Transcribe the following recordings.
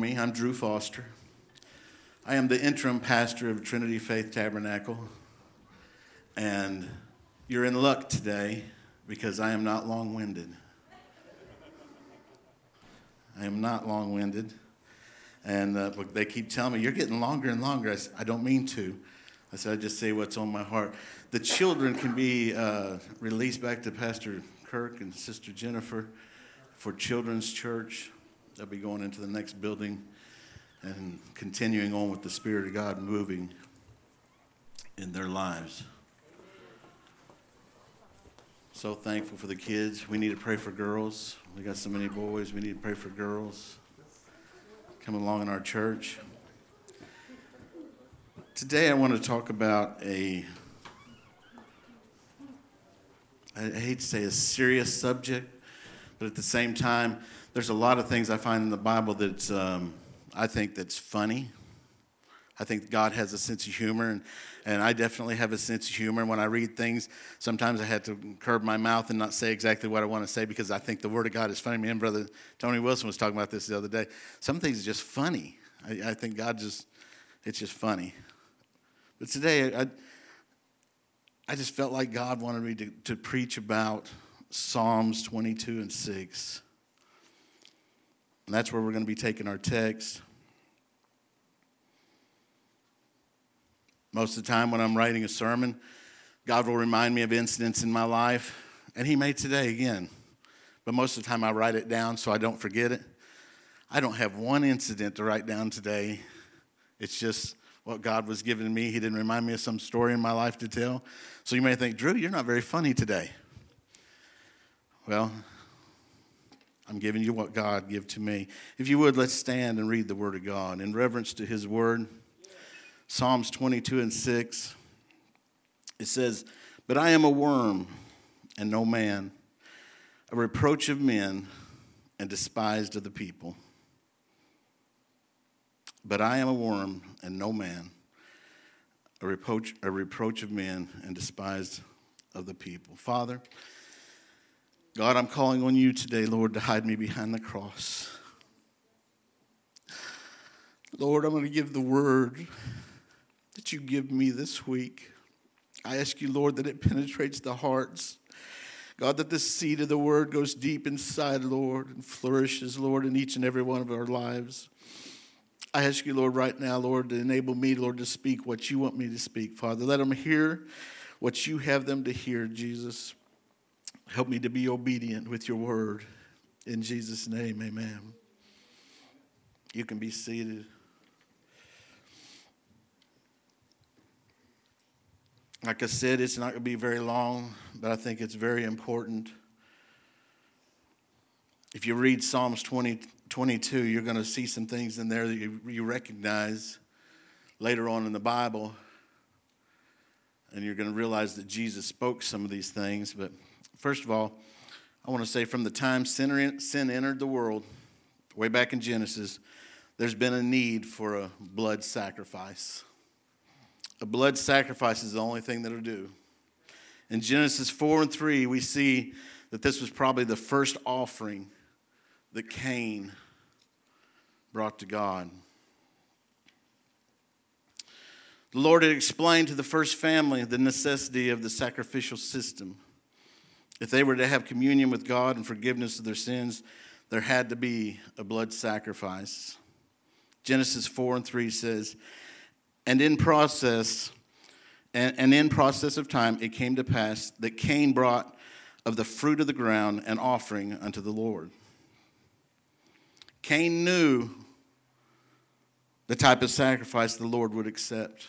Me, I'm Drew Foster. I am the interim pastor of Trinity Faith Tabernacle. And you're in luck today because I am not long winded. I am not long winded. And uh, they keep telling me, You're getting longer and longer. I, said, I don't mean to. I said, I just say what's on my heart. The children can be uh, released back to Pastor Kirk and Sister Jennifer for Children's Church. They'll be going into the next building and continuing on with the Spirit of God moving in their lives. So thankful for the kids. We need to pray for girls. We got so many boys. We need to pray for girls coming along in our church. Today I want to talk about a I hate to say a serious subject, but at the same time, there's a lot of things I find in the Bible that's um, I think that's funny. I think God has a sense of humor, and, and I definitely have a sense of humor. When I read things, sometimes I have to curb my mouth and not say exactly what I want to say because I think the Word of God is funny. Me and Brother Tony Wilson was talking about this the other day. Some things are just funny. I, I think God just, it's just funny. But today, I, I just felt like God wanted me to, to preach about Psalms 22 and 6. And that's where we're going to be taking our text. Most of the time, when I'm writing a sermon, God will remind me of incidents in my life, and He may today again. But most of the time, I write it down so I don't forget it. I don't have one incident to write down today. It's just what God was giving me. He didn't remind me of some story in my life to tell. So you may think, Drew, you're not very funny today. Well, I'm giving you what God gave to me. If you would, let's stand and read the Word of God in reverence to His Word. Psalms 22 and 6. It says, But I am a worm and no man, a reproach of men and despised of the people. But I am a worm and no man, a reproach, a reproach of men and despised of the people. Father, God, I'm calling on you today, Lord, to hide me behind the cross. Lord, I'm going to give the word that you give me this week. I ask you, Lord, that it penetrates the hearts. God, that the seed of the word goes deep inside, Lord, and flourishes, Lord, in each and every one of our lives. I ask you, Lord, right now, Lord, to enable me, Lord, to speak what you want me to speak, Father. Let them hear what you have them to hear, Jesus. Help me to be obedient with your word. In Jesus' name, amen. You can be seated. Like I said, it's not going to be very long, but I think it's very important. If you read Psalms 20, 22, you're going to see some things in there that you, you recognize later on in the Bible. And you're going to realize that Jesus spoke some of these things. But First of all, I want to say from the time sin, entered the world, way back in Genesis, there's been a need for a blood sacrifice. A blood sacrifice is the only thing that'll do. In Genesis 4 and 3, we see that this was probably the first offering that Cain brought to God. The Lord had explained to the first family the necessity of the sacrificial system. If they were to have communion with God and forgiveness of their sins, there had to be a blood sacrifice. Genesis 4 and 3 says, And in process, and, and in process of time, it came to pass that Cain brought of the fruit of the ground an offering unto the Lord. Cain knew the type of sacrifice the Lord would accept.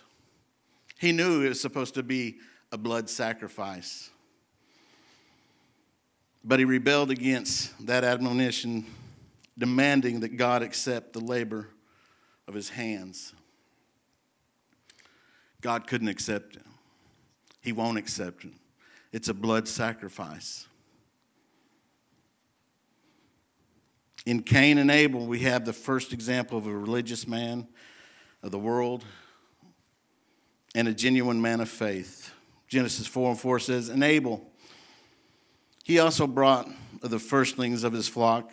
He knew it was supposed to be a blood sacrifice. But he rebelled against that admonition, demanding that God accept the labor of his hands. God couldn't accept it. He won't accept it. It's a blood sacrifice. In Cain and Abel, we have the first example of a religious man of the world and a genuine man of faith. Genesis 4 and 4 says, And Abel he also brought the firstlings of his flock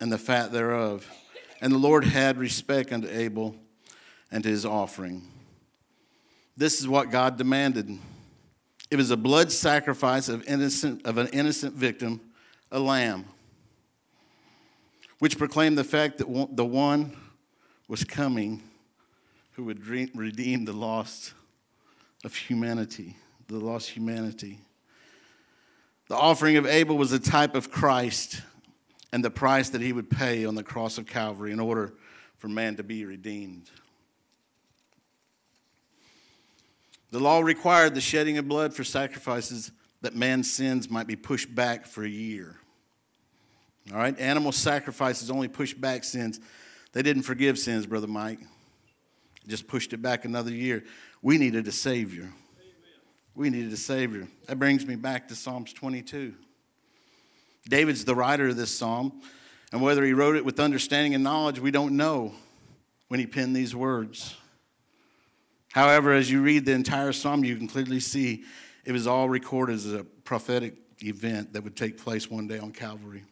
and the fat thereof, And the Lord had respect unto Abel and to his offering. This is what God demanded. It was a blood sacrifice of, innocent, of an innocent victim, a lamb, which proclaimed the fact that the one was coming who would redeem the lost of humanity, the lost humanity. The offering of Abel was a type of Christ and the price that he would pay on the cross of Calvary in order for man to be redeemed. The law required the shedding of blood for sacrifices that man's sins might be pushed back for a year. All right, animal sacrifices only pushed back sins. They didn't forgive sins, Brother Mike. Just pushed it back another year. We needed a Savior. We needed a Savior. That brings me back to Psalms 22. David's the writer of this psalm, and whether he wrote it with understanding and knowledge, we don't know when he penned these words. However, as you read the entire psalm, you can clearly see it was all recorded as a prophetic event that would take place one day on Calvary.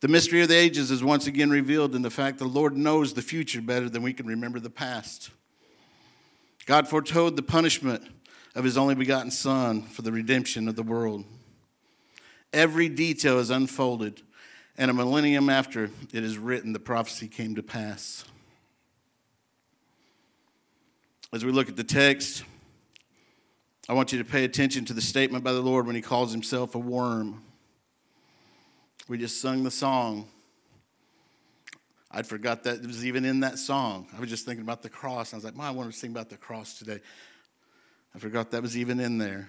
The mystery of the ages is once again revealed in the fact the Lord knows the future better than we can remember the past. God foretold the punishment of his only begotten Son for the redemption of the world. Every detail is unfolded, and a millennium after it is written, the prophecy came to pass as we look at the text, I want you to pay attention to the statement by the Lord when he calls himself a worm. We just sung the song. I'd forgot that it was even in that song. I was just thinking about the cross. I was like, "Mom, I want to sing about the cross today. I forgot that was even in there.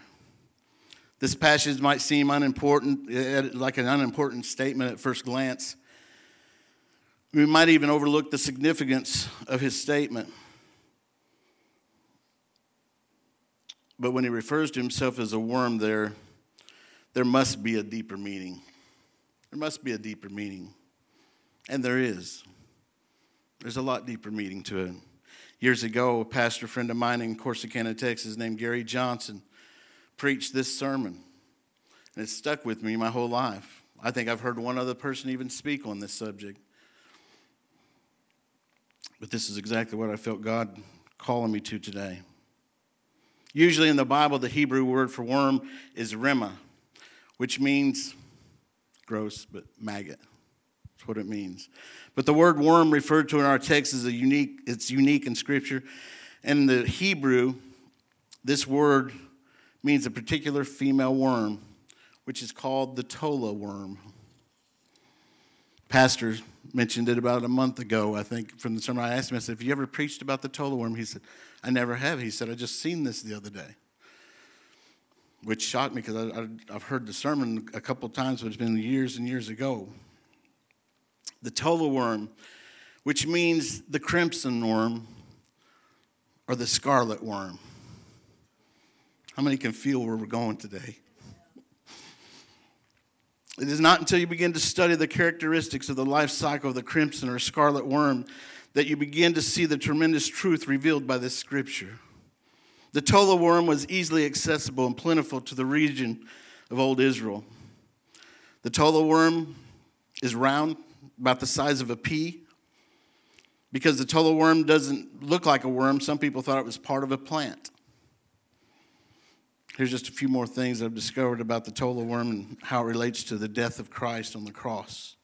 This passage might seem unimportant, eh, like an unimportant statement at first glance. We might even overlook the significance of his statement. But when he refers to himself as a worm there, there must be a deeper meaning. There must be a deeper meaning. And there is. There's a lot deeper meaning to it. Years ago, a pastor friend of mine in Corsicana, Texas, named Gary Johnson, preached this sermon. And it stuck with me my whole life. I think I've heard one other person even speak on this subject. But this is exactly what I felt God calling me to today. Usually in the Bible, the Hebrew word for worm is rema, which means gross, but maggot. That's what it means. But the word worm referred to in our text is a unique, it's unique in Scripture. And in the Hebrew, this word means a particular female worm, which is called the tola worm. Pastor mentioned it about a month ago, I think, from the sermon. I asked him, I said, Have you ever preached about the tola worm? He said, I never have. He said, I just seen this the other day, which shocked me because I've heard the sermon a couple times, but it's been years and years ago. The tola worm, which means the crimson worm or the scarlet worm. How many can feel where we're going today? It is not until you begin to study the characteristics of the life cycle of the crimson or scarlet worm that you begin to see the tremendous truth revealed by this scripture. The tola worm was easily accessible and plentiful to the region of old Israel. The tola worm is round, about the size of a pea. Because the tola worm doesn't look like a worm, some people thought it was part of a plant. Here's just a few more things I've discovered about the tola worm and how it relates to the death of Christ on the cross.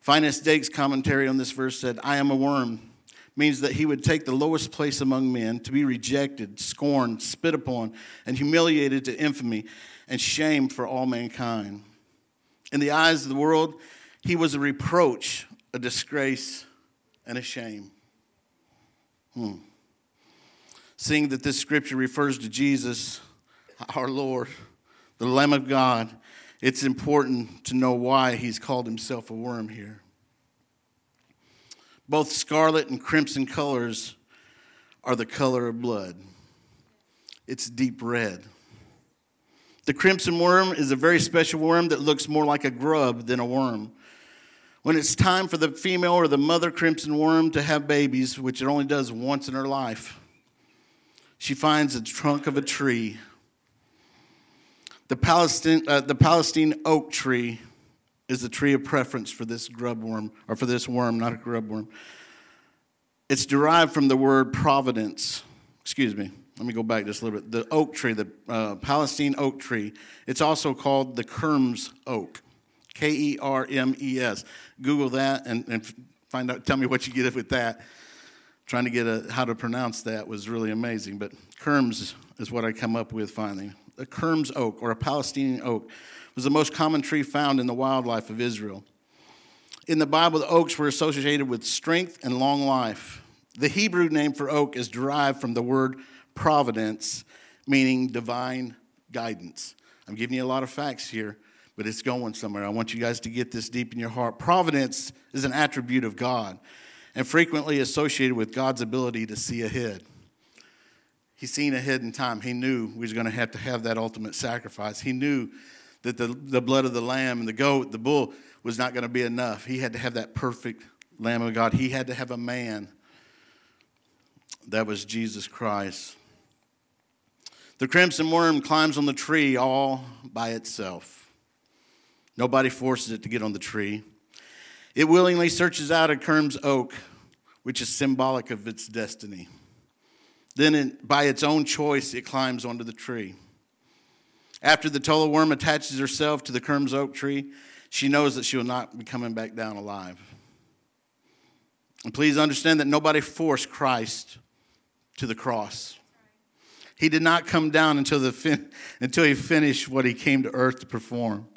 Finis Dake's commentary on this verse said, I am a worm, means that he would take the lowest place among men, to be rejected, scorned, spit upon, and humiliated to infamy and shame for all mankind. In the eyes of the world, he was a reproach, a disgrace, and a shame. Hmm. Seeing that this scripture refers to Jesus, our Lord, the Lamb of God, it's important to know why he's called himself a worm here. Both scarlet and crimson colors are the color of blood, it's deep red. The crimson worm is a very special worm that looks more like a grub than a worm. When it's time for the female or the mother crimson worm to have babies, which it only does once in her life, she finds the trunk of a tree the Palestine, uh, the Palestine oak tree is the tree of preference for this grub worm, or for this worm, not a grub worm. It's derived from the word providence. Excuse me. Let me go back just a little bit. The oak tree, the uh, Palestine oak tree, it's also called the Kermes oak. K E R M E S. Google that and, and find out, tell me what you get with that. Trying to get a, how to pronounce that was really amazing, but Kerms is what I come up with finally. A Kerms oak or a Palestinian oak was the most common tree found in the wildlife of Israel. In the Bible, the oaks were associated with strength and long life. The Hebrew name for oak is derived from the word providence, meaning divine guidance. I'm giving you a lot of facts here, but it's going somewhere. I want you guys to get this deep in your heart. Providence is an attribute of God and frequently associated with God's ability to see ahead. He's seen ahead in time. He knew we was going to have to have that ultimate sacrifice. He knew that the, the blood of the lamb and the goat, the bull, was not going to be enough. He had to have that perfect Lamb of God. He had to have a man. That was Jesus Christ. The crimson worm climbs on the tree all by itself. Nobody forces it to get on the tree. It willingly searches out a Kermes oak, which is symbolic of its destiny. Then, it, by its own choice, it climbs onto the tree. After the Tola worm attaches herself to the Kermes oak tree, she knows that she will not be coming back down alive. And please understand that nobody forced Christ to the cross. He did not come down until, the fin- until he finished what he came to earth to perform,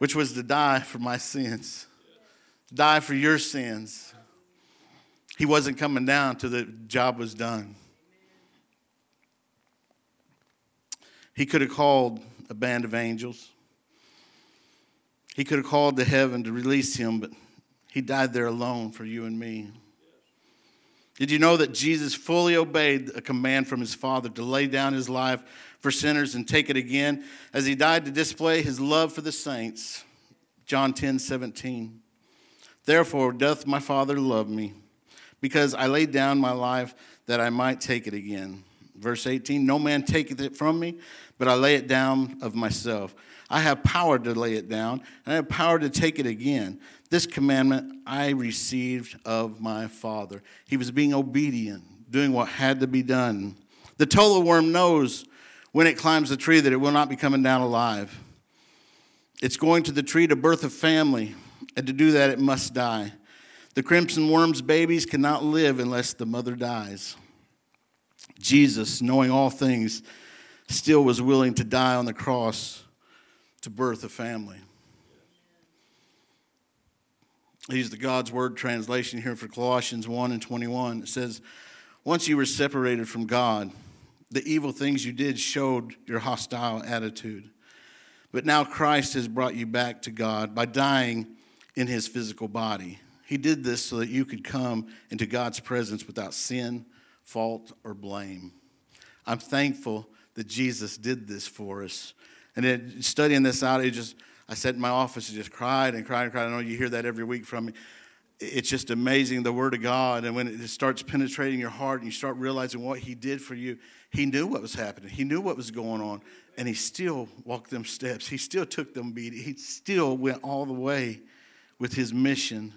which was to die for my sins, die for your sins. He wasn't coming down till the job was done. He could have called a band of angels. He could have called to heaven to release him, but he died there alone for you and me. Did you know that Jesus fully obeyed a command from his Father to lay down his life for sinners and take it again as he died to display his love for the saints? John 10 17. Therefore doth my Father love me, because I laid down my life that I might take it again. Verse 18 No man taketh it from me, but I lay it down of myself. I have power to lay it down, and I have power to take it again. This commandment I received of my Father. He was being obedient, doing what had to be done. The tola worm knows when it climbs the tree that it will not be coming down alive. It's going to the tree to birth a family, and to do that, it must die. The crimson worm's babies cannot live unless the mother dies. Jesus, knowing all things, still was willing to die on the cross to birth a family. I use the God's Word translation here for Colossians 1 and 21. It says, Once you were separated from God, the evil things you did showed your hostile attitude. But now Christ has brought you back to God by dying in his physical body. He did this so that you could come into God's presence without sin, fault, or blame. I'm thankful that Jesus did this for us. And it, studying this out, it just I sat in my office and just cried and cried and cried. I know you hear that every week from me. It's just amazing the Word of God. And when it starts penetrating your heart and you start realizing what He did for you, He knew what was happening. He knew what was going on. And He still walked them steps. He still took them beat. He still went all the way with His mission.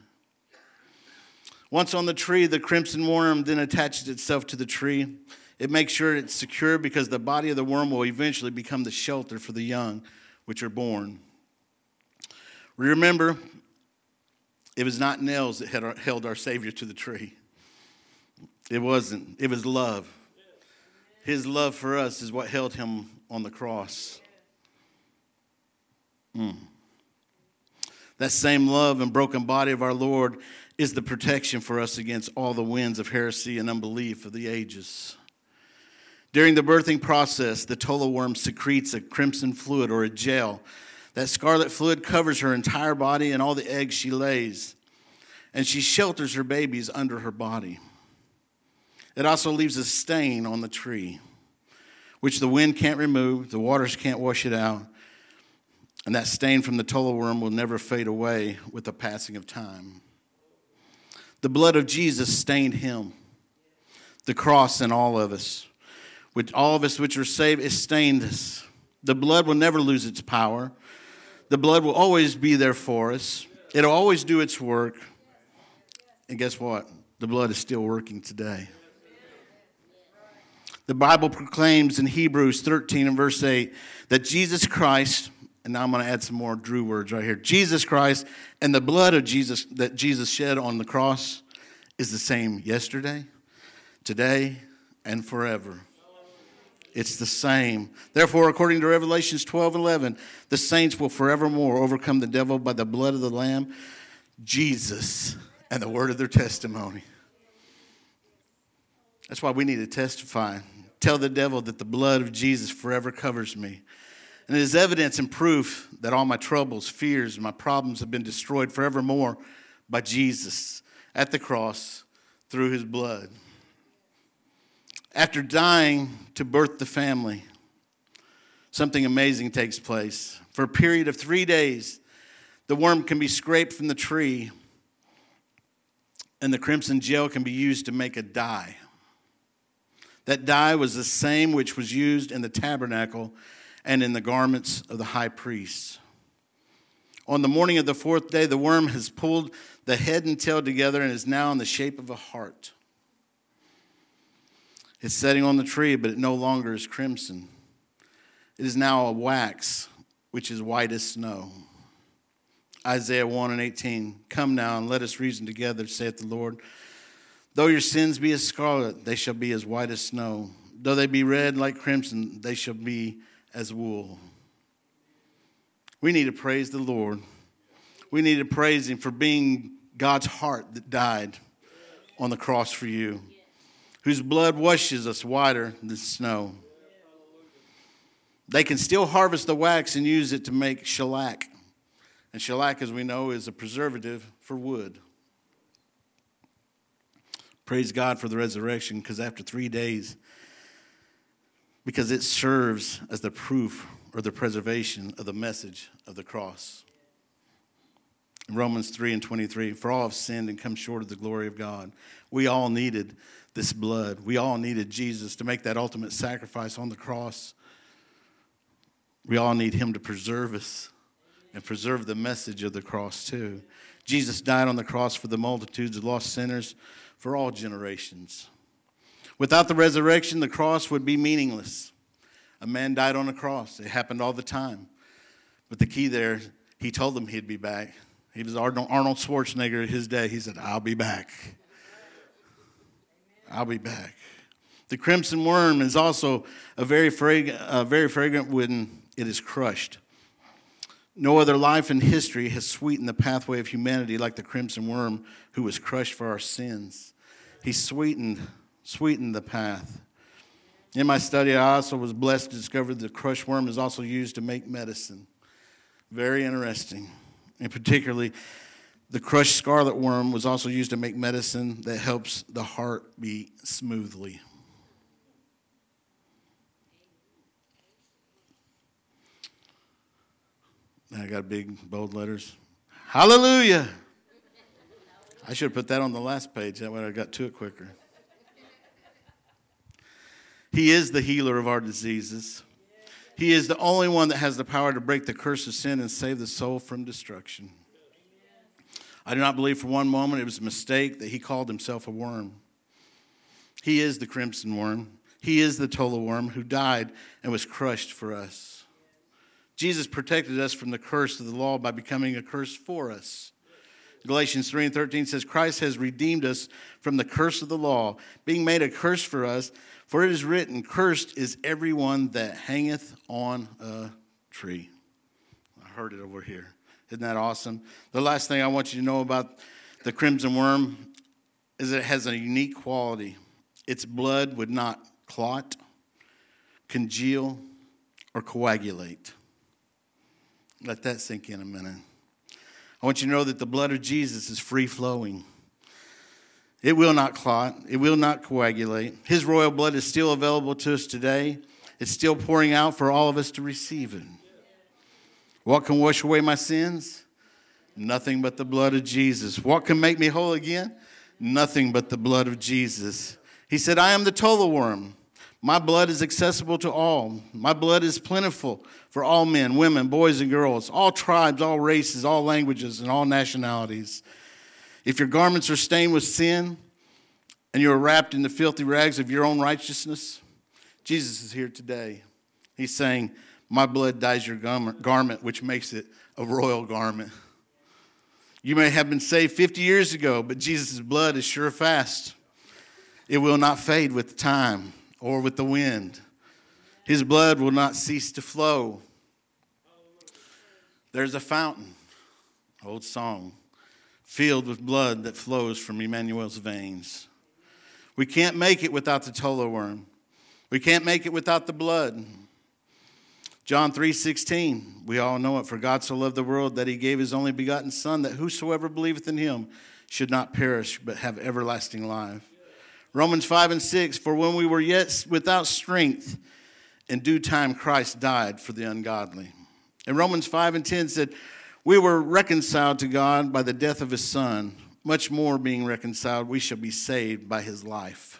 Once on the tree, the crimson worm then attaches itself to the tree. It makes sure it's secure because the body of the worm will eventually become the shelter for the young which are born. Remember, it was not nails that held our Savior to the tree. It wasn't. It was love. His love for us is what held him on the cross. Mm. That same love and broken body of our Lord is the protection for us against all the winds of heresy and unbelief of the ages. During the birthing process, the tola worm secretes a crimson fluid or a gel. That scarlet fluid covers her entire body and all the eggs she lays, and she shelters her babies under her body. It also leaves a stain on the tree, which the wind can't remove, the waters can't wash it out, and that stain from the tola worm will never fade away with the passing of time. The blood of Jesus stained him, the cross and all of us which all of us which are saved is stained us. The blood will never lose its power. The blood will always be there for us, it'll always do its work. And guess what? The blood is still working today. The Bible proclaims in Hebrews 13 and verse 8 that Jesus Christ, and now I'm going to add some more Drew words right here. Jesus Christ and the blood of Jesus that Jesus shed on the cross is the same yesterday, today, and forever. It's the same. Therefore, according to Revelations 12 11, the saints will forevermore overcome the devil by the blood of the Lamb, Jesus, and the word of their testimony. That's why we need to testify. Tell the devil that the blood of Jesus forever covers me. And it is evidence and proof that all my troubles, fears, and my problems have been destroyed forevermore by Jesus at the cross through his blood. After dying to birth the family, something amazing takes place. For a period of three days, the worm can be scraped from the tree, and the crimson gel can be used to make a dye. That dye was the same which was used in the tabernacle and in the garments of the high priests. On the morning of the fourth day, the worm has pulled the head and tail together and is now in the shape of a heart. It's setting on the tree, but it no longer is crimson. It is now a wax, which is white as snow. Isaiah 1 and 18. Come now and let us reason together, saith the Lord. Though your sins be as scarlet, they shall be as white as snow. Though they be red like crimson, they shall be as wool. We need to praise the Lord. We need to praise Him for being God's heart that died on the cross for you whose blood washes us whiter than snow. They can still harvest the wax and use it to make shellac. And shellac, as we know, is a preservative for wood. Praise God for the resurrection because after three days, because it serves as the proof or the preservation of the message of the cross. In Romans 3 and 23, for all have sinned and come short of the glory of God. We all needed this blood. We all needed Jesus to make that ultimate sacrifice on the cross. We all need him to preserve us and preserve the message of the cross, too. Jesus died on the cross for the multitudes of lost sinners for all generations. Without the resurrection, the cross would be meaningless. A man died on a cross, it happened all the time. But the key there, he told them he'd be back. He was Arnold Schwarzenegger his day. He said, I'll be back. I'll be back. The crimson worm is also a very, frag- very fragrant when it is crushed. No other life in history has sweetened the pathway of humanity like the crimson worm who was crushed for our sins. He sweetened, sweetened the path. In my study, I also was blessed to discover the crushed worm is also used to make medicine. Very interesting. And particularly, the crushed scarlet worm was also used to make medicine that helps the heart beat smoothly. I got big bold letters. Hallelujah. I should have put that on the last page. That way I got to it quicker. He is the healer of our diseases. He is the only one that has the power to break the curse of sin and save the soul from destruction. I do not believe for one moment it was a mistake that he called himself a worm. He is the crimson worm. He is the tola worm who died and was crushed for us. Jesus protected us from the curse of the law by becoming a curse for us. Galatians 3 and 13 says, Christ has redeemed us from the curse of the law, being made a curse for us. For it is written, Cursed is everyone that hangeth on a tree. I heard it over here. Isn't that awesome? The last thing I want you to know about the crimson worm is it has a unique quality. Its blood would not clot, congeal, or coagulate. Let that sink in a minute. I want you to know that the blood of Jesus is free flowing. It will not clot, it will not coagulate. His royal blood is still available to us today. It's still pouring out for all of us to receive it. What can wash away my sins? Nothing but the blood of Jesus. What can make me whole again? Nothing but the blood of Jesus. He said, I am the tola worm. My blood is accessible to all. My blood is plentiful for all men, women, boys, and girls, all tribes, all races, all languages, and all nationalities. If your garments are stained with sin and you are wrapped in the filthy rags of your own righteousness, Jesus is here today. He's saying, My blood dyes your garment, which makes it a royal garment. You may have been saved 50 years ago, but Jesus' blood is sure fast. It will not fade with time or with the wind. His blood will not cease to flow. There's a fountain, old song, filled with blood that flows from Emmanuel's veins. We can't make it without the tola worm. We can't make it without the blood. John 3:16, we all know it, for God so loved the world that he gave his only begotten son that whosoever believeth in him should not perish but have everlasting life. Romans 5 and 6 For when we were yet without strength, in due time Christ died for the ungodly. And Romans 5 and 10 said, We were reconciled to God by the death of his Son. Much more being reconciled, we shall be saved by his life.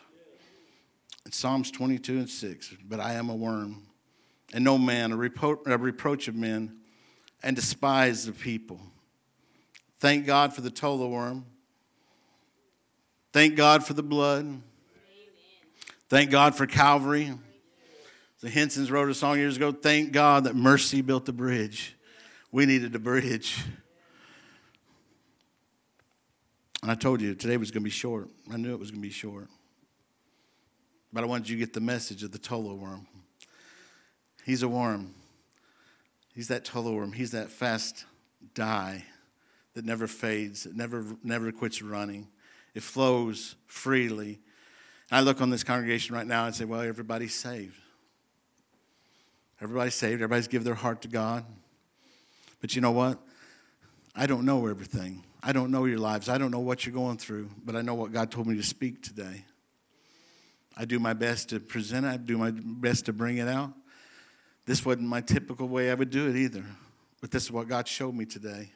In Psalms 22 and 6, But I am a worm, and no man, a, repro- a reproach of men, and despise the people. Thank God for the tola worm. Thank God for the blood. Amen. Thank God for Calvary. The Hensons wrote a song years ago Thank God that mercy built the bridge. We needed a bridge. And I told you today was going to be short. I knew it was going to be short. But I wanted you to get the message of the tola worm. He's a worm. He's that tola worm. He's that fast dye that never fades, that never, never quits running. It flows freely. And I look on this congregation right now and say, well, everybody's saved. Everybody's saved. Everybody's give their heart to God. But you know what? I don't know everything. I don't know your lives. I don't know what you're going through, but I know what God told me to speak today. I do my best to present it, I do my best to bring it out. This wasn't my typical way I would do it either, but this is what God showed me today.